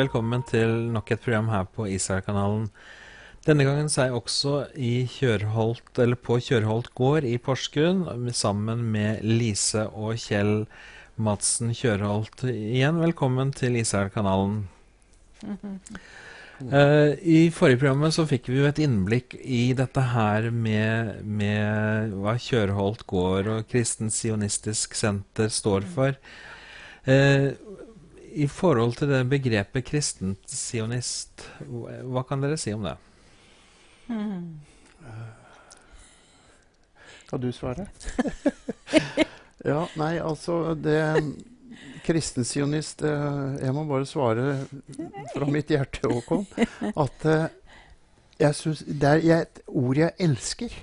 Velkommen til nok et program her på Israel-kanalen. Denne gangen så er jeg også i Kjørholt, eller på Kjørholt gård i Porsgrunn sammen med Lise og Kjell Madsen Kjørholt. Igjen velkommen til Israel-kanalen. Uh, I forrige programmet så fikk vi jo et innblikk i dette her med, med hva Kjørholt gård og Kristen Sionistisk Senter står for. Eh, I forhold til det begrepet kristent sionist, hva kan dere si om det? Skal du svare? ja, nei, altså det Kristensionist sionist Jeg må bare svare fra mitt hjerte, Håkon, at eh, jeg syns Det er et ord jeg elsker.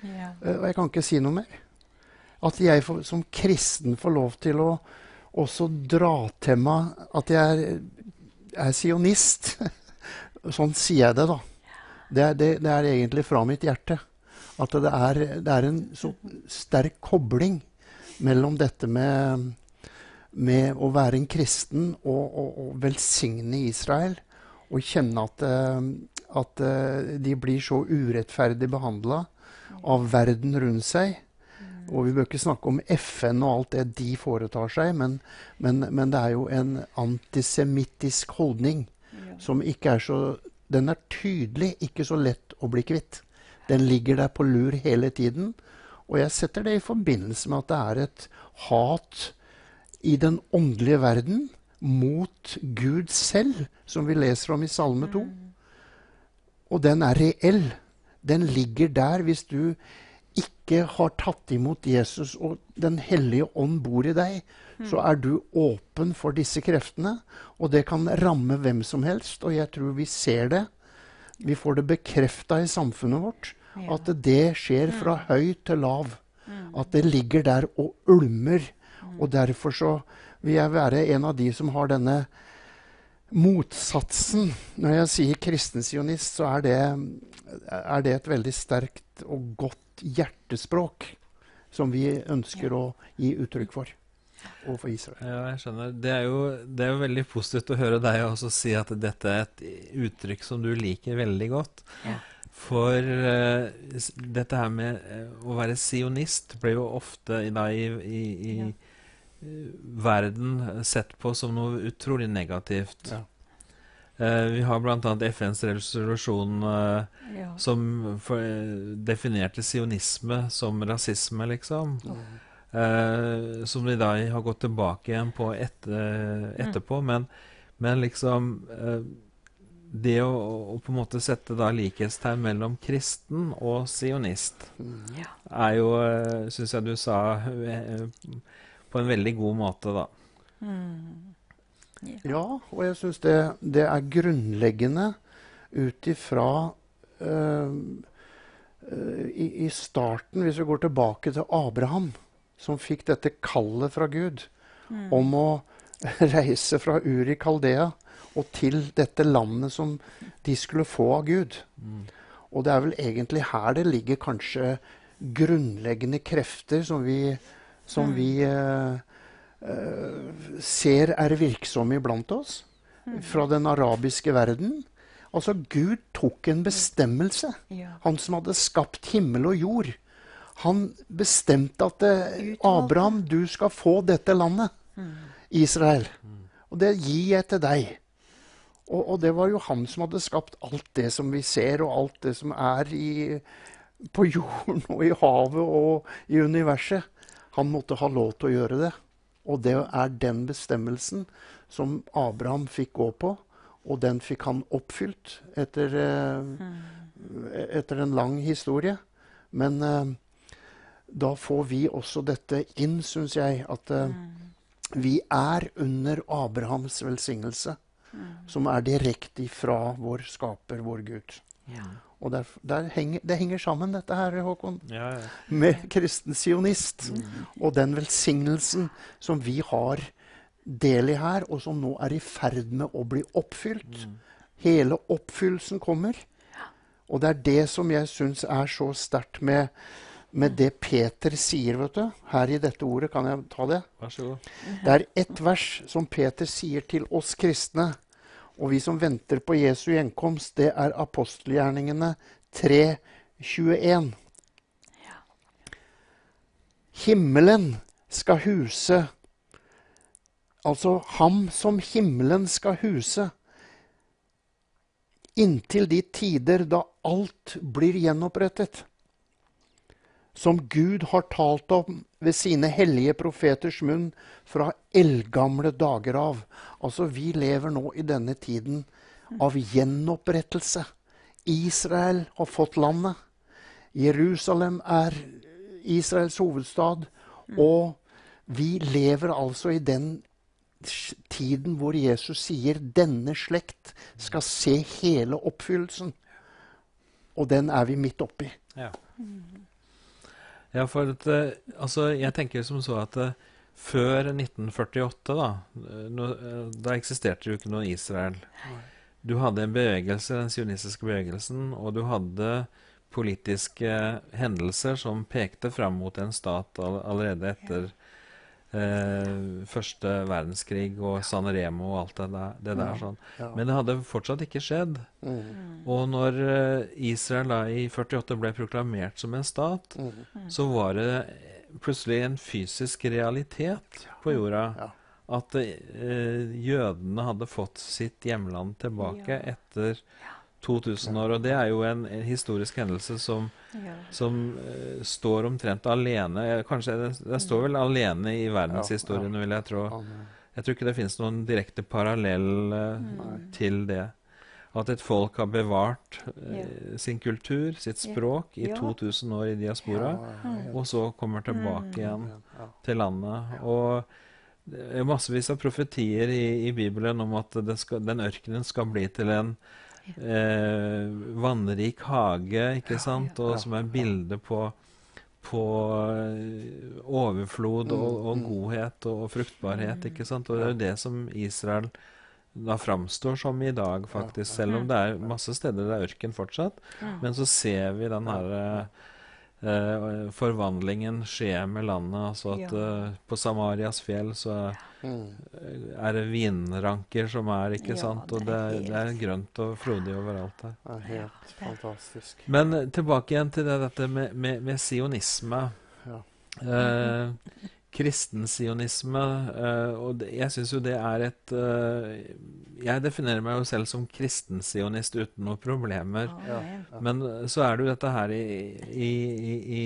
Ja. Eh, Og jeg kan ikke si noe mer. At jeg som kristen får lov til å også dra til meg at jeg er, er sionist. sånn sier jeg det, da. Det er, det, det er egentlig fra mitt hjerte. At det er, det er en så sterk kobling mellom dette med, med å være en kristen og, og, velsigne Israel. Og kjenne at, eh, at eh, de blir så urettferdig behandla av verden rundt seg. Og vi bør ikke snakke om FN og alt det de foretar seg, men, men, men det er jo en antisemittisk holdning Ja. som ikke er så Den er tydelig ikke så lett å bli kvitt. Den ligger der på lur hele tiden. Og jeg setter det i forbindelse med at det er et hat i den åndelige verden mot Gud selv, som vi leser om i Salme 2. Og den er reell. Den ligger der hvis du ikke har tatt imot Jesus og Den hellige ånd bor i deg, så er du åpen for disse kreftene. Og det kan ramme hvem som helst, og jeg tror vi ser det. Vi får det bekrefta i samfunnet vårt Ja. at det skjer fra høy til lav. At det ligger der og ulmer. Og derfor så vil jeg være en av de som har denne motsatsen. Når jeg sier kristensionist, så er det, er det et veldig sterkt og godt hjertespråk som vi ønsker å gi uttrykk for overfor Israel. Ja, jeg skjønner. Det er, jo, det er jo veldig positivt å høre deg også si at dette er et uttrykk som du liker veldig godt. Ja. For uh, dette her med eh, å være sionist ble jo ofte i, da, i, i, i Ja. eh, verden sett på som noe utrolig negativt. Ja. Eh, vi har bl.a. FNs resolusjon eh, Ja. som for, eh, definerte sionisme som rasisme, liksom. Eh, som de da har gått tilbake igjen på et, etterpå. etterpå. Men, men liksom eh, Det å, å på en måte sette da likhetstegn mellom kristen og sionist Ja. er jo, uh, syns jeg du sa, på en veldig god måte, da. Mm. Ja, og jeg syns det, det er grunnleggende ut ifra eh, eh, i, I starten, hvis vi går tilbake til Abraham, som fikk dette kallet fra Gud Mm. om å reise fra Uri Kaldea og til dette landet som de skulle få av Gud. Og det er vel egentlig her det ligger kanskje grunnleggende krefter som vi, som vi eh, eh, ser er virksomme iblant oss. Fra den arabiske verden. Altså, Gud tok en bestemmelse. Han som hadde skapt himmel og jord. Han bestemte at det, Abraham, du skal få dette landet, Israel. Og det gir jeg til deg. Og, og det var jo han som hadde skapt alt det som vi ser, og alt det som er i, på jorden og i havet og i universet. Han måtte ha lov til å gjøre det. Og det er den bestemmelsen som Abraham fikk gå på, og den fikk han oppfylt etter, eh, etter en lang historie. Men eh, da får vi også dette inn, syns jeg, at eh, vi er under Abrahams velsignelse, som er direkte ifra vår skaper, vår Gud. Ja. Og der, der henger, det henger sammen, dette her, Håkon, Ja, ja. med kristen sionist. Og den velsignelsen som vi har del i her, og som nå er i ferd med å bli oppfylt. Hele oppfyllelsen kommer. Og det er det som jeg syns er så sterkt med, med det Peter sier, vet du. Her i dette ordet, kan jeg ta det? Vær så god. Det er ett vers som Peter sier til oss kristne, og vi som venter på Jesu gjenkomst, det er apostelgjerningene 3.21. Himmelen skal huse Altså ham som himmelen skal huse. Inntil de tider da alt blir gjenopprettet. Som Gud har talt om ved sine hellige profeters munn fra eldgamle dager av. Altså, vi lever nå i denne tiden av gjenopprettelse. Israel har fått landet. Jerusalem er Israels hovedstad. Og vi lever altså i den tiden hvor Jesus sier 'denne slekt skal se hele oppfyllelsen'. Og den er vi midt oppi. Ja. Ja, for at, eh, altså, jeg tenker som så at eh, før 1948, da, eh, da eksisterte jo ikke noe Israel. Du hadde en bevegelse, den sionistiske bevegelsen, og du hadde politiske hendelser som pekte fram mot en stat allerede etter eh, første verdenskrig og San Remo og alt det der. Det der sånn. Men det hadde fortsatt ikke skjedd. Mm, Og når eh, Israel da i 48 ble proklamert som en stat, mm, så var det plutselig en fysisk realitet på jorda. At eh, jødene hadde fått sitt hjemland tilbake Ja. Etter 2000 år. Og det er jo en, en historisk hendelse som, Ja. som uh, står omtrent alene Kanskje det, det står vel alene i verdenshistorien, vil jeg tro. Jeg tror ikke det finnes noen direkte parallell Mm. til det. At et folk har bevart eh, sin kultur, sitt Ja. språk, i 2000 år i diaspora, Ja, ja, og så kommer tilbake Mm. igjen til landet. Og det er massevis av profetier i, i Bibelen om at det skal, den ørkenen skal bli til en eh, vannrik hage, ikke sant? Og som er bilde på, på eh, overflod og, og Mm, mm. godhet og, og fruktbarhet, ikke sant? Og det er jo det som Israel da framstår som i dag, faktisk. Selv om det er masse steder det er ørken fortsatt. Mm. Men så ser vi den her eh, forvandlingen skje med landet. Altså at Ja. eh, på Samarias fjell så Mm. er det vinranker som er, ikke Ja, sant? Og det det, er er- det er grønt og frodig overalt her. Er helt Ja, fantastisk. Men eh, tilbake igjen til det, dette med, med, med sionisme. Ja. Eh, kristen sionisme. Eh, og jeg syns jo det er et eh, Jeg definerer meg jo selv som kristen sionist uten noen problemer. Ja. Men eh, så er det jo dette her i, i, i, i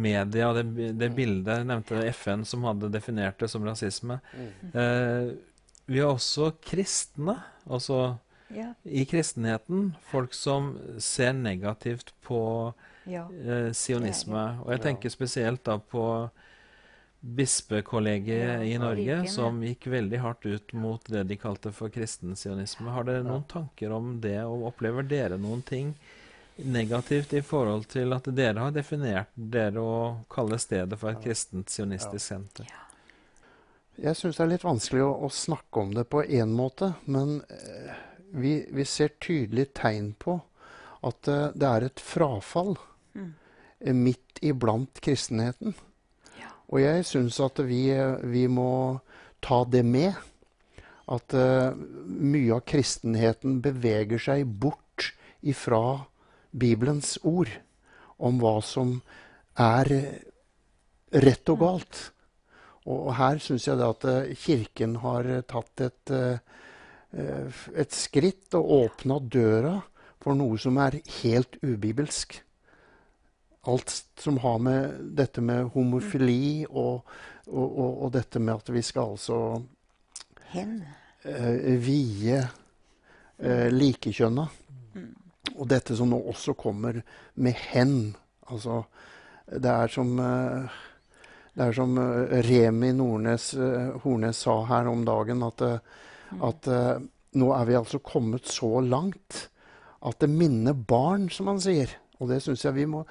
media, det, det bildet Jeg nevnte FN som hadde definert det som rasisme. Mm. Eh, vi har også kristne, altså i kristenheten, folk som ser negativt på Ja. eh, sionisme. Og jeg tenker spesielt da på bispekollegiet i Norge, som gikk veldig hardt ut mot det de kalte for kristen sionisme. Har dere noen tanker om det, og opplever dere noen ting negativt i forhold til at dere har definert dere å kalle stedet for et kristent sionistisk senter? Jeg syns det er litt vanskelig å, å snakke om det på én måte, men eh, vi, vi ser tydelig tegn på at eh, det er et frafall Mm. midt iblant kristenheten. Og jeg syns at vi, vi må ta det med. At uh, mye av kristenheten beveger seg bort ifra Bibelens ord om hva som er rett og galt. Og her syns jeg at eh, Kirken har tatt et, eh, et skritt og åpna døra for noe som er helt ubibelsk. Alt som har med dette med homofili og, og, og, og dette med at vi skal altså Hen. eh, vie eh, likekjønna. Mm. Og dette som nå også kommer med hen. Altså, det er som eh, det er som eh, Remi Nordnes, eh, Hornes sa her om dagen, at, eh, at eh, nå er vi altså kommet så langt at det minner barn, som han sier. Og det syns jeg vi må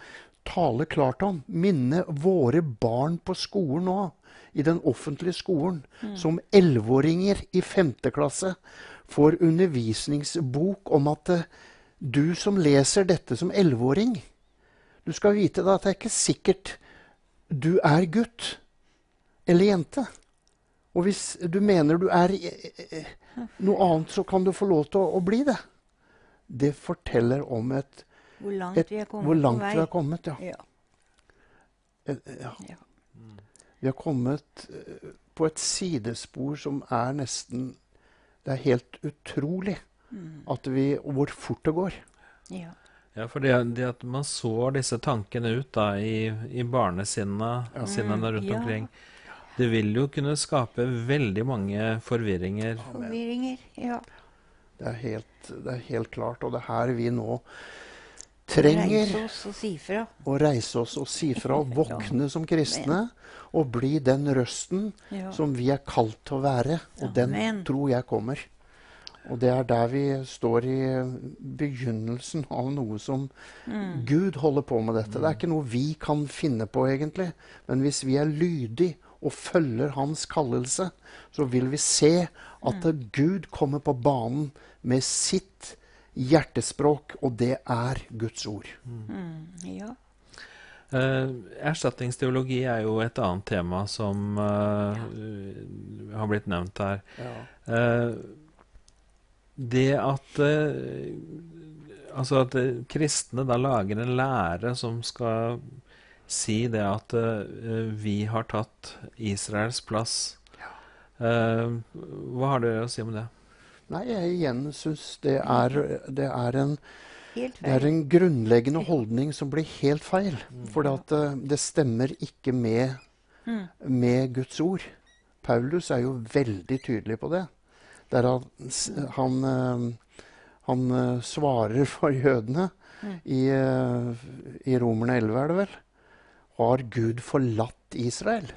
tale klart om. Minne våre barn på skolen nå, i den offentlige skolen, som elleveåringer i femte klasse får undervisningsbok om at eh, du som leser dette som elleveåring, Du skal vite da at det er ikke sikkert du er gutt eller jente. Og hvis du mener du er eh, eh, noe annet, så kan du få lov til å, å bli det. Det forteller om et, Hvor langt et, vi er kommet hvor langt på vei. vi har kommet. Ja. Ja. Eh, ja. Ja. Vi har kommet eh, på et sidespor som er nesten Det er helt utrolig Mm. at vi, hvor fort det går. ja. Ja, for det, det at man sår disse tankene ut da, i, i barnesinna Ja. sinnene Mm, rundt ja. omkring, det vil jo kunne skape veldig mange forvirringer. Forvirringer. Ja. Det er helt, det er helt klart. Og det er her vi nå trenger å reise oss og si fra, og våkne som kristne, og bli den røsten som vi er kalt til å være. Og den tror jeg kommer. Og det er der vi står i begynnelsen av noe som Mm. Gud holder på med dette. Det er ikke noe vi kan finne på, egentlig. Men hvis vi er lydige og følger Hans kallelse, så vil vi se at Gud kommer på banen med sitt hjertespråk, og det er Guds ord. Mm. ja. Uh, erstatningsteologi er jo et annet tema som eh, har blitt nevnt her. Eh, det at Altså at kristne da lager en lære som skal si det at vi har tatt Israels plass. Eh, hva har dere å si om det? Nei, jeg igjen syns det, det er en Det er en grunnleggende holdning som blir helt feil. For det, det stemmer ikke med, Mm. med Guds ord. Paulus er jo veldig tydelig på det. Der han, s- han, eh, han eh, svarer for jødene Mm. i, eh, i Romerne 11, er det vel. Har Gud forlatt Israel?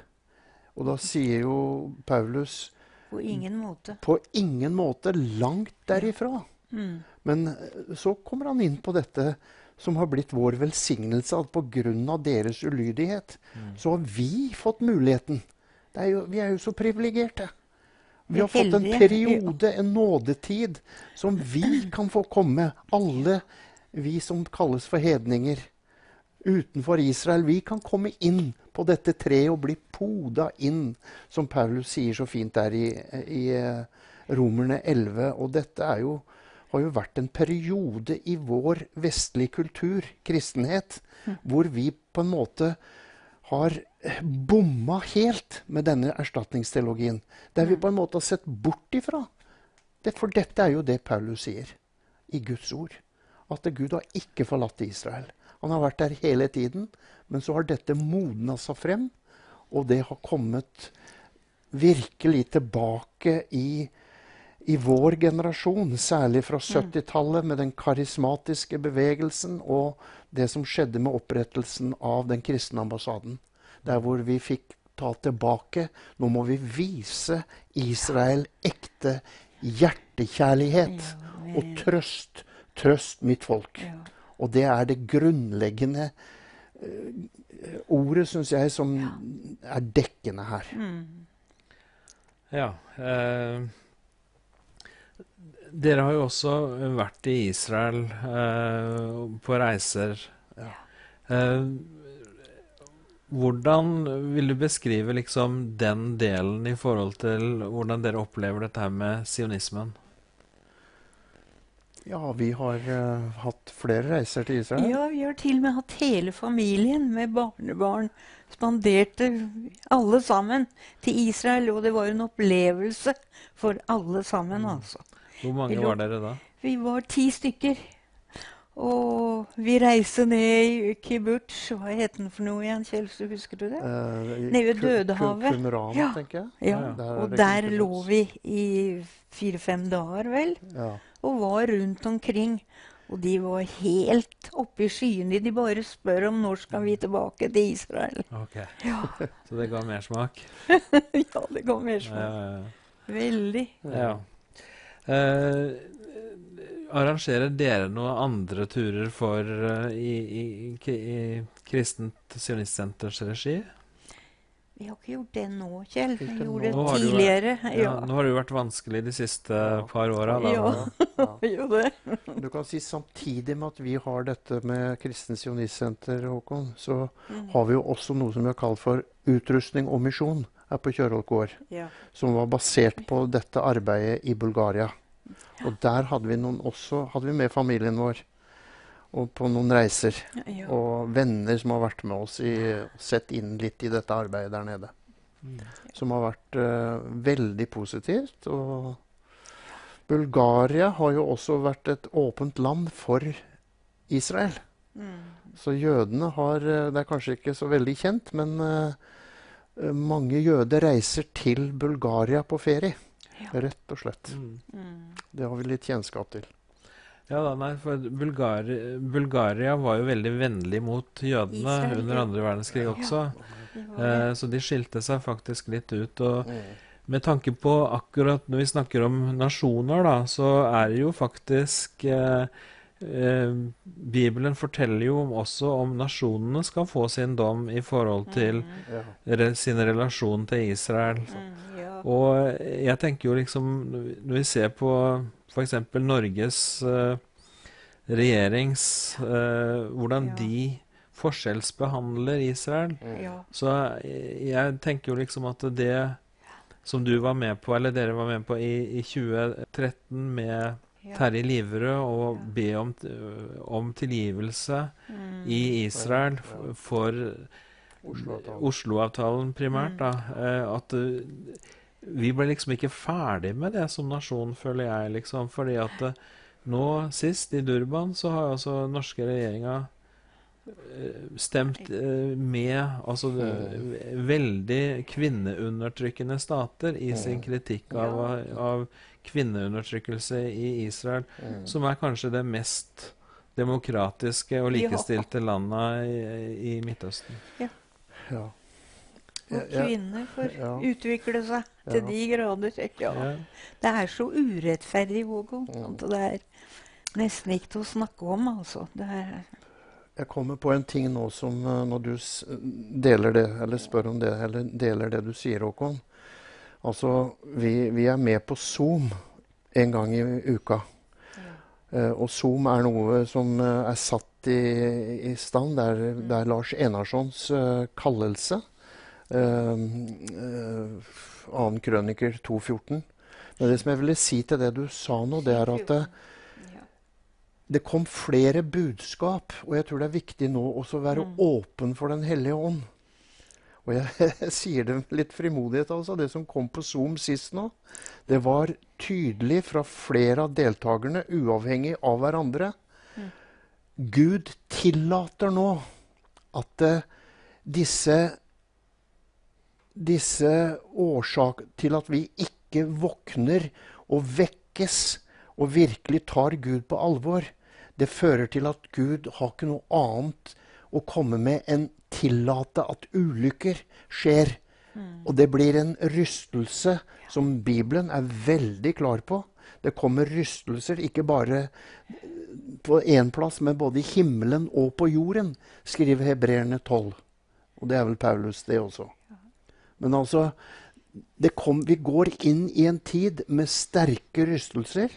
Og da sier jo Paulus På ingen måte. på ingen måte langt derifra. Mm. Men eh, så kommer han inn på dette som har blitt vår velsignelse, at pga. deres ulydighet så har vi fått muligheten. Det er jo, vi er jo så privilegerte. Vi har fått en periode, en nådetid, som vi kan få komme. Alle vi som kalles for hedninger utenfor Israel, vi kan komme inn på dette treet og bli poda inn, som Paulus sier så fint der i, i eh, Romerne 11. Og dette er jo, har jo vært en periode i vår vestlige kultur, kristenhet, hvor vi på en måte har bomma helt med denne erstatningsteologien. Der vi på en måte har sett bort ifra. Det, for dette er jo det Paulus sier i Guds ord. At Gud har ikke forlatt Israel. Han har vært der hele tiden, men så har dette modna seg frem, og det har kommet virkelig tilbake i, i vår generasjon, særlig fra 70-tallet med den karismatiske bevegelsen og det som skjedde med opprettelsen av den kristne ambassaden. Der hvor vi fikk ta tilbake Nå må vi vise Israel ekte hjertekjærlighet og trøst. Trøst mitt folk. Ja. Og det er det grunnleggende eh, ordet, syns jeg, som er dekkende her. Mm. Ja. Eh, dere har jo også vært i Israel eh, på reiser. Ja. Eh, hvordan vil du beskrive liksom den delen i forhold til hvordan dere opplever dette her med sionismen? Ja, vi har uh, hatt flere reiser til Israel. Ja, vi har til og med hatt hele familien med barnebarn. Spanderte alle sammen til Israel, og det var en opplevelse for alle sammen, altså. Hvor mange var dere da? Vi var ti stykker. Og vi reiste ned i kibbutz. Hva het den for noe igjen, Kjelsrud? Husker du det? Eh, Nede ved Dødehavet. Qumran, Ja. tenker jeg. Ja, ja. Der er og der lå vi i fire-fem dager, vel. Ja. Og var rundt omkring. Og de var helt oppe i skyene. De bare spør om når skal vi tilbake til Israel. Ok, Ja, Så det ga mersmak? ja det ga mer Ja, ja, ja. Veldig. Ja. Eh, arrangerer dere noen andre turer for uh, i, i, i, i Kristent Sionistsenters regi? Vi har ikke gjort det nå, Kjell. Vi gjorde det tidligere. har jo tidligere. Ja, Ja. nå har det jo vært vanskelig de siste par åra. Ja. Ja. Gjorde det. Du kan si Samtidig med at vi har dette med Kristens Sionistsenter, Håkon, så Mm. har vi jo også noe som vi har kalt for utrustning og misjon her på Kjørholt gård. Ja. Som var basert på dette arbeidet i Bulgaria. Og der hadde vi noen også, hadde vi med familien vår. Og på noen reiser. Ja. Og venner som har vært med oss i sett inn litt i dette arbeidet der nede. Mm. Som har vært uh, veldig positivt. Og Bulgaria har jo også vært et åpent land for Israel. Mm. Så jødene har eh, Det er kanskje ikke så veldig kjent, men eh, mange jøder reiser til Bulgaria på ferie. Ja. Rett og slett. Mm. Mm. Det har vi litt kjennskap til. Ja da, nei, for Bulgari Bulgaria var jo veldig vennlig mot jødene Israel, under andre verdenskrig også. Ja. Eh, så de skilte seg faktisk litt ut. Og med tanke på akkurat når vi snakker om nasjoner, da, så er det jo faktisk eh, eh, Bibelen forteller jo også om nasjonene skal få sin dom i forhold til Mm. Re sin relasjon til Israel. Mm, ja. Og jeg tenker jo liksom Når vi ser på f.eks. Norges eh, regjerings eh, Hvordan Ja. de forskjellsbehandler Israel. ja. Så jeg, jeg tenker jo liksom at det som du var med på, eller dere var med på i, i 2013 med ja. Terje Liverød, og Ja. be om, om tilgivelse Mm. i Israel for, for Oslo-avtalen. Oslo-avtalen primært, Mm. da. Eh, at eh, vi ble liksom ikke ferdig med det som nasjon, føler jeg, liksom. Fordi at eh, nå sist, i Durban, så har altså norske regjeringa eh, stemt eh, med altså eh, veldig kvinneundertrykkende stater i sin kritikk av, av kvinneundertrykkelse i Israel, Mm. som er kanskje det mest demokratiske og likestilte landet i, i Midtøsten. Ja. Og kvinner får ja. utvikle seg til Ja. de grader. Ja. Ja. Det er så urettferdig, Mm. det er nesten ikke til å snakke om, altså. Det Jeg kommer på en ting nå som eh, når du deler det, eller spør om det, eller deler det du sier, Håkon. Altså, vi, vi er med på Zoom en gang i uka. Uh, og Zoom er noe som uh, er satt i, i stand. Det er, er Lars Enarssons uh, kallelse. Uh, Annen krøniker 2.14. Men det som jeg ville si til det du sa nå, det er at det, det kom flere budskap, og jeg tror det er viktig nå også å være Mm. åpen for Den hellige ånd. Og jeg, sier det med litt frimodighet, altså. Det som kom på Zoom sist nå, det var tydelig fra flere av deltakerne, uavhengig av hverandre. Mm. Gud tillater nå at uh, disse disse årsaker til at vi ikke våkner og vekkes og virkelig tar Gud på alvor, det fører til at Gud har ikke noe annet å komme med enn tillate at ulykker skjer. Og det blir en rystelse som Bibelen er veldig klar på. Det kommer rystelser ikke bare på én plass, men både i himmelen og på jorden, skriver hebreerne 12. Og det er vel Paulus, det også. Men altså det kom, Vi går inn i en tid med sterke rystelser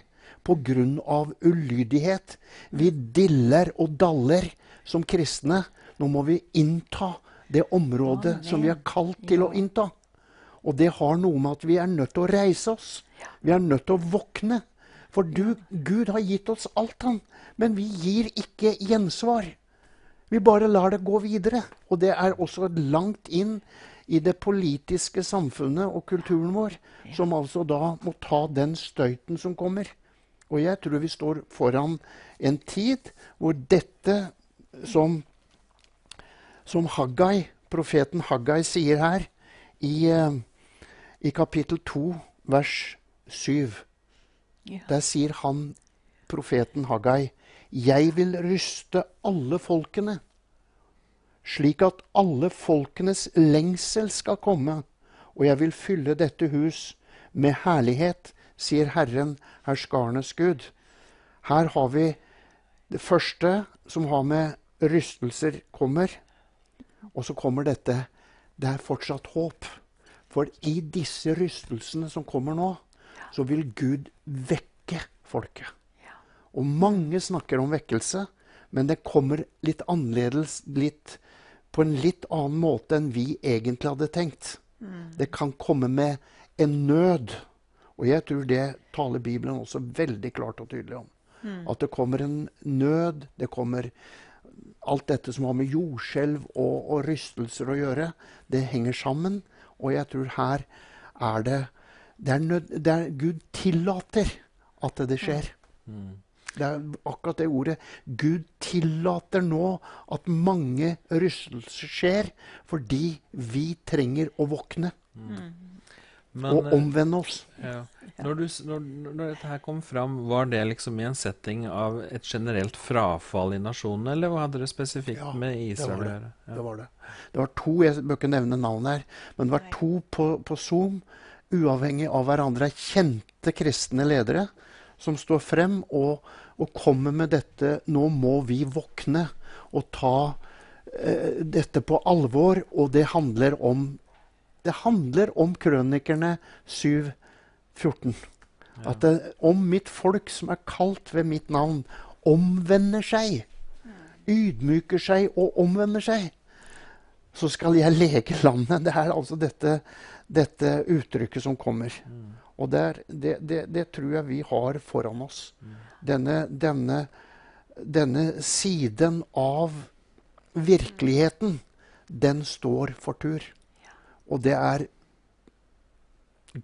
pga. ulydighet. Vi diller og daller som kristne. Nå må vi innta det området som vi er kalt til å innta. Og det har noe med at vi er nødt til å reise oss. Vi er nødt til å våkne. For du, Gud har gitt oss alt, han. Men vi gir ikke gjensvar. Vi bare lar det gå videre. Og det er også langt inn i det politiske samfunnet og kulturen vår, som altså da må ta den støyten som kommer. Og jeg tror vi står foran en tid hvor dette som, som Haggai, profeten Haggai sier her i, eh, i kapittel 2, vers 7 Ja. Der sier han, profeten Haggai, jeg vil ryste alle folkene, slik at alle folkenes lengsel skal komme, og jeg vil fylle dette hus med herlighet, sier Herren, herskarenes Gud. Her har vi det første som har med rystelser kommer, og så kommer dette det er fortsatt håp. For i disse rystelsene som kommer nå, så vil Gud vekke folket. Og mange snakker om vekkelse, men det kommer litt annerledes, litt, på en litt annen måte enn vi egentlig hadde tenkt. Det kan komme med en nød. Og jeg tror det taler Bibelen også veldig klart og tydelig om. At det kommer en nød, det kommer alt dette som har med jordskjelv og, og rystelser å gjøre, det henger sammen. Og jeg tror her er det det er, nød, det er Gud tillater at det skjer. Det er akkurat det ordet. Gud tillater nå at mange rystelser skjer fordi vi trenger å våkne Men, og omvende oss. Ja. Når, du, når, når dette her kom fram, var det liksom i en setting av et generelt frafall i nasjonen, eller hva hadde det spesifikt Ja, med Israel å det. gjøre? Ja. Det var det. Det var to, jeg bør ikke nevne navn her, men det var to på, på Zoom, uavhengig av hverandre, kjente kristne ledere, som står frem og, og kommer med dette Nå må vi våkne og ta eh, dette på alvor, og det handler om det handler om krønikerne 7.14. At det, om mitt folk som er kalt ved mitt navn, omvender seg, ydmyker seg og omvender seg, så skal jeg lege landet. Det er altså dette, dette uttrykket som kommer. Og det, er, det, det, det tror jeg vi har foran oss. Denne, denne, denne siden av virkeligheten, den står for tur. Og det er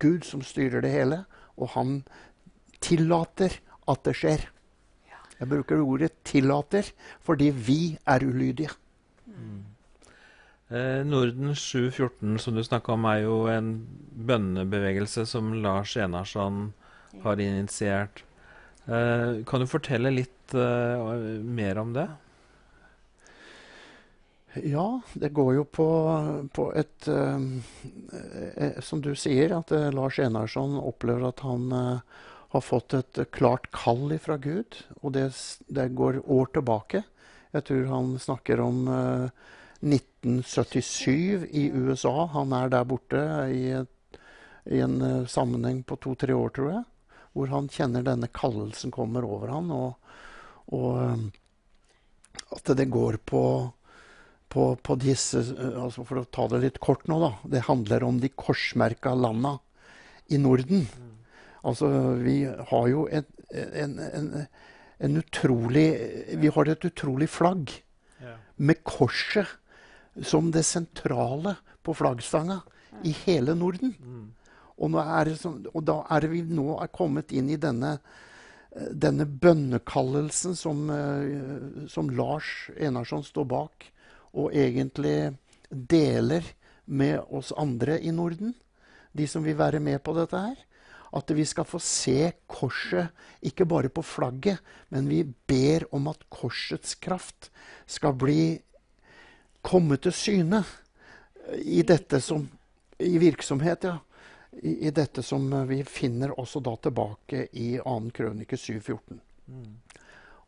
Gud som styrer det hele, og han tillater at det skjer. Jeg bruker ordet 'tillater' fordi vi er ulydige. Eh, Norden 714, som du snakka om, er jo en bønnebevegelse som Lars Enarsson har initiert. Eh, kan du fortelle litt eh, mer om det? Ja, det går jo på, på et eh, eh, Som du sier, at eh, Lars Enarsson opplever at han eh, har fått et eh, klart kall fra Gud. Og det, det går år tilbake. Jeg tror han snakker om eh, 1977 i USA. Han er der borte i, i en eh, sammenheng på to-tre år, tror jeg. Hvor han kjenner denne kallelsen kommer over han, og, og eh, at det går på på, på disse eh, altså For å ta det litt kort nå, da. Det handler om de korsmerka landa i Norden. Altså, vi har jo et, en, en, en utrolig Vi har et utrolig flagg med korset som det sentrale på flaggstanga i hele Norden. Og, det sånn, og da er vi nå er kommet inn i denne, eh, denne bønnekallelsen som, eh, som Lars Enarsson står bak, og egentlig deler med oss andre i Norden, de som vil være med på dette her. At vi skal få se korset ikke bare på flagget, men vi ber om at korsets kraft skal bli komme til syne i dette som I virksomhet, ja. I, i dette som vi finner også da tilbake i 2. krønike 7.14.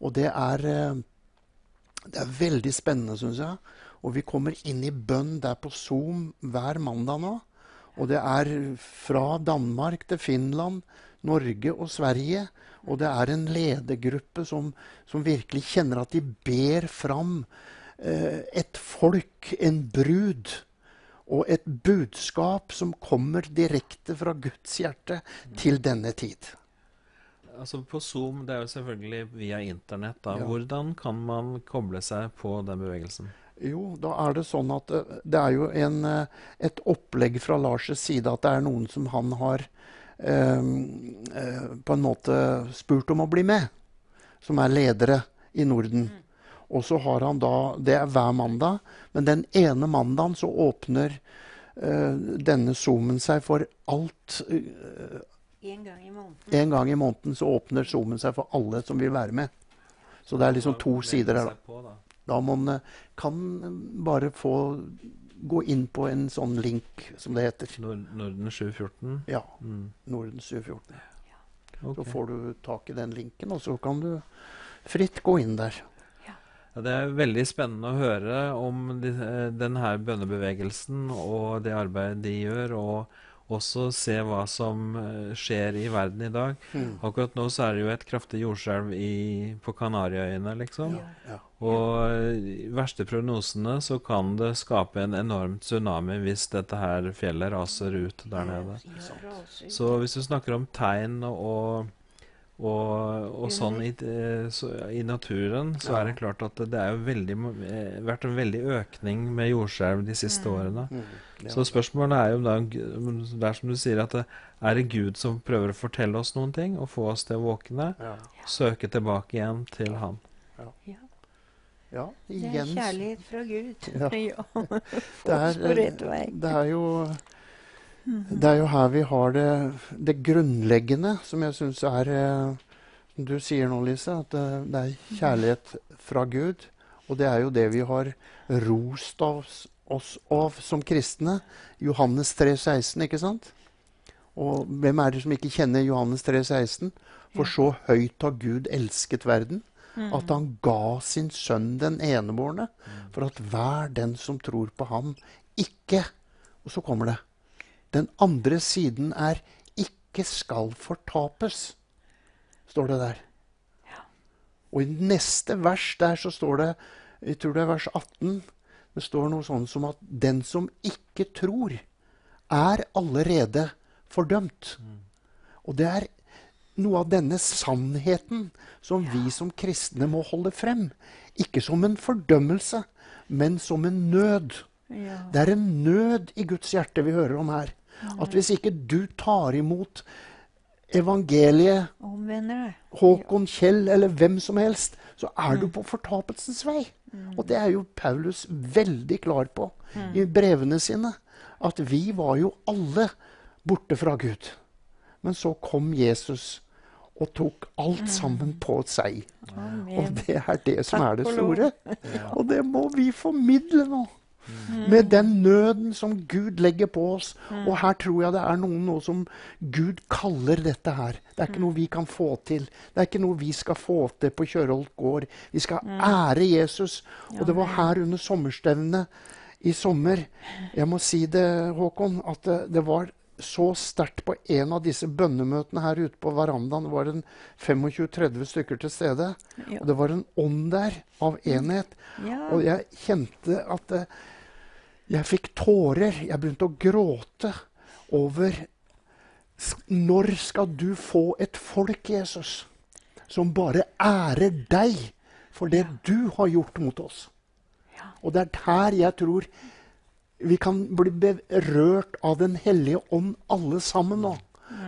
Og det er, eh, det er veldig spennende, syns jeg. Og vi kommer inn i bønn der på Zoom hver mandag nå. Og det er fra Danmark til Finland, Norge og Sverige. Og det er en ledergruppe som, som virkelig kjenner at de ber fram et folk, en brud, og et budskap som kommer direkte fra Guds hjerte til denne tid. Altså På Zoom, det er jo selvfølgelig via internett. da. Ja. Hvordan kan man koble seg på den bevegelsen? Jo, da er det sånn at eh, det er jo en, eh, et opplegg fra Lars' side at det er noen som han har eh, eh, på en måte spurt om å bli med. Som er ledere i Norden. Og så har han da Det er hver mandag, men den ene mandagen så åpner uh, denne Zoomen seg for alt. Uh, En gang i måneden. en gang i måneden så åpner Zoomen seg for alle som vil være med. Så det er liksom to sider her. da. da. Man eh, kan bare få gå inn på en sånn link, som det heter. Norden 714. Ja. Mm. Norden 714. ok. Så får du tak i den linken, og så kan du fritt gå inn der. Ja, det er veldig spennende å høre om de, eh, bønnebevegelsen og det arbeidet de gjør, og også se hva som eh, skjer i verden i dag. Mm. Akkurat nå så er det jo et kraftig jordskjelv på Kanariøyene, liksom. Ja. Og i verste prognosene så kan det skape en enorm tsunami hvis dette her fjellet raser ut der nede. Så hvis du snakker om tegn og, og, og sånn i, eh, så, i naturen, så er det klart at det er jo veldig, eh, vært en veldig økning med jordskjelv de siste årene. Mm. Ja. Så spørsmålet er jo om Det er som du sier, at det er det Gud som prøver å fortelle oss noen ting og få oss til å våkne, Ja. søke tilbake igjen til Han. ja, Det er kjærlighet fra Gud. Ja. Ja. Det er, det er jo Det er jo her vi har det, det grunnleggende, som jeg syns er eh, Som du sier nå, Lise, at det, det er kjærlighet fra Gud. Og det er jo det vi har rost oss, av som kristne. Johannes 3, 16, ikke sant? Og hvem er det som ikke kjenner Johannes 3, 16? For så høyt har Gud elsket verden, at han ga sin sønn den enebårne, for at hver den som tror på ham, ikke Og så kommer det. Den andre siden er 'ikke skal fortapes', står det der. Og i neste vers der så står det, jeg tror det er vers 18, det står noe sånn som at 'den som ikke tror, er allerede fordømt'. Og det er noe av denne sannheten som vi som kristne må holde frem. Ikke som en fordømmelse, men som en nød. Ja. Det er en nød i Guds hjerte vi hører om her. At hvis ikke du tar imot evangeliet. Håkon Kjell eller hvem som helst, så er du på fortapelsens vei. Og det er jo Paulus veldig klar på i brevene sine. At vi var jo alle borte fra Gud. Men så kom Jesus og tok alt sammen på seg. Og det er det som er det store. Og det må vi formidle nå. Med den nøden som Gud legger på oss. Og her tror jeg det er noen noe som Gud kaller dette her. Det er ikke noe vi kan få til. Det er ikke noe vi skal få til på Kjørholt gård. Vi skal ære Jesus. Og det var her under sommerstevnet i sommer Jeg må si det, Håkon, at det, det var så sterkt på en av disse bønnemøtene her ute på verandaen. Det var en 25-30 stykker til stede. Ja. Og det var en ånd der av enhet. Ja. Og jeg kjente at eh, jeg fikk tårer. Jeg begynte å gråte over Når skal du få et folk, Jesus, som bare ærer deg for det du har gjort mot oss? Og det er her jeg tror vi kan bli berørt av Den hellige ånd, alle sammen nå.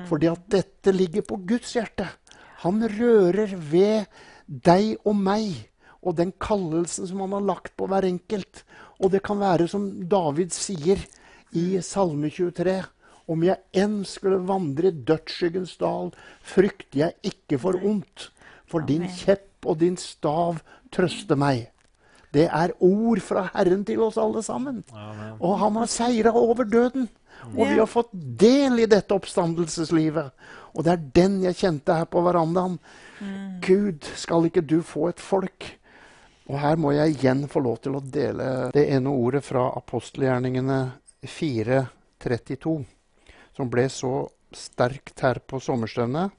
Fordi at dette ligger på Guds hjerte. Han rører ved deg og meg og den kallelsen som han har lagt på hver enkelt. Og det kan være som David sier i Salme 23. Om jeg enn skulle vandre i dødsskyggens dal, frykter jeg ikke for ondt. For din kjepp og din stav trøster meg. Det er ord fra Herren til oss alle sammen. Amen. Og han har seira over døden. Og vi har fått del i dette oppstandelseslivet. Og det er den jeg kjente her på verandaen. Gud, skal ikke du få et folk? Og her må jeg igjen få lov til å dele det ene ordet fra apostelgjerningene 4.32, som ble så sterkt her på sommerstevnet,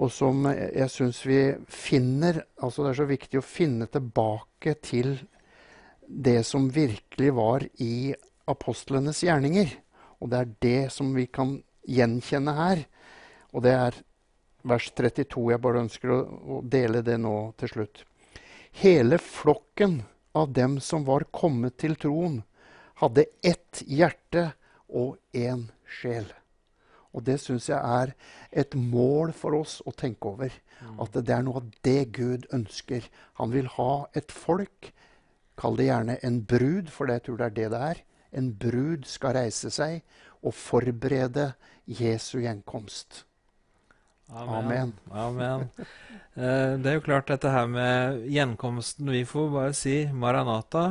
og som jeg, syns vi finner Altså det er så viktig å finne tilbake til det som virkelig var i apostlenes gjerninger. Og det er det som vi kan gjenkjenne her. Og det er vers 32. Jeg bare ønsker å, å dele det nå til slutt. Hele flokken av dem som var kommet til troen, hadde ett hjerte og én sjel. Og det syns jeg er et mål for oss å tenke over. At det er noe av det Gud ønsker. Han vil ha et folk. Kall det gjerne en brud, for jeg tror det er det det er. En brud skal reise seg og forberede Jesu gjenkomst. Amen. Amen. Eh, det er jo klart dette her med gjenkomsten. Vi får bare si Maranata.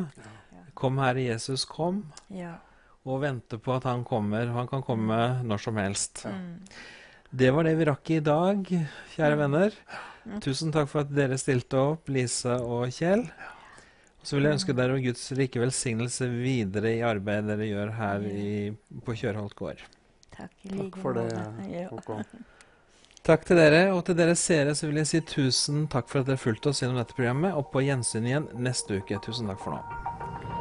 Kom Herre Jesus, kom. Ja. Og vente på at han kommer. Han kan komme når som helst. Mm. Det var det vi rakk i dag, kjære venner. Tusen takk for at dere stilte opp, Lise og Kjell. Så vil jeg ønske dere Guds rike velsignelse videre i arbeidet dere gjør her i, på Kjørholt gård. Takk Takk for det. Håkon. Takk til dere, og til dere seere så vil jeg si tusen takk for at dere fulgte oss gjennom dette programmet, og på gjensyn igjen neste uke. Tusen takk for nå.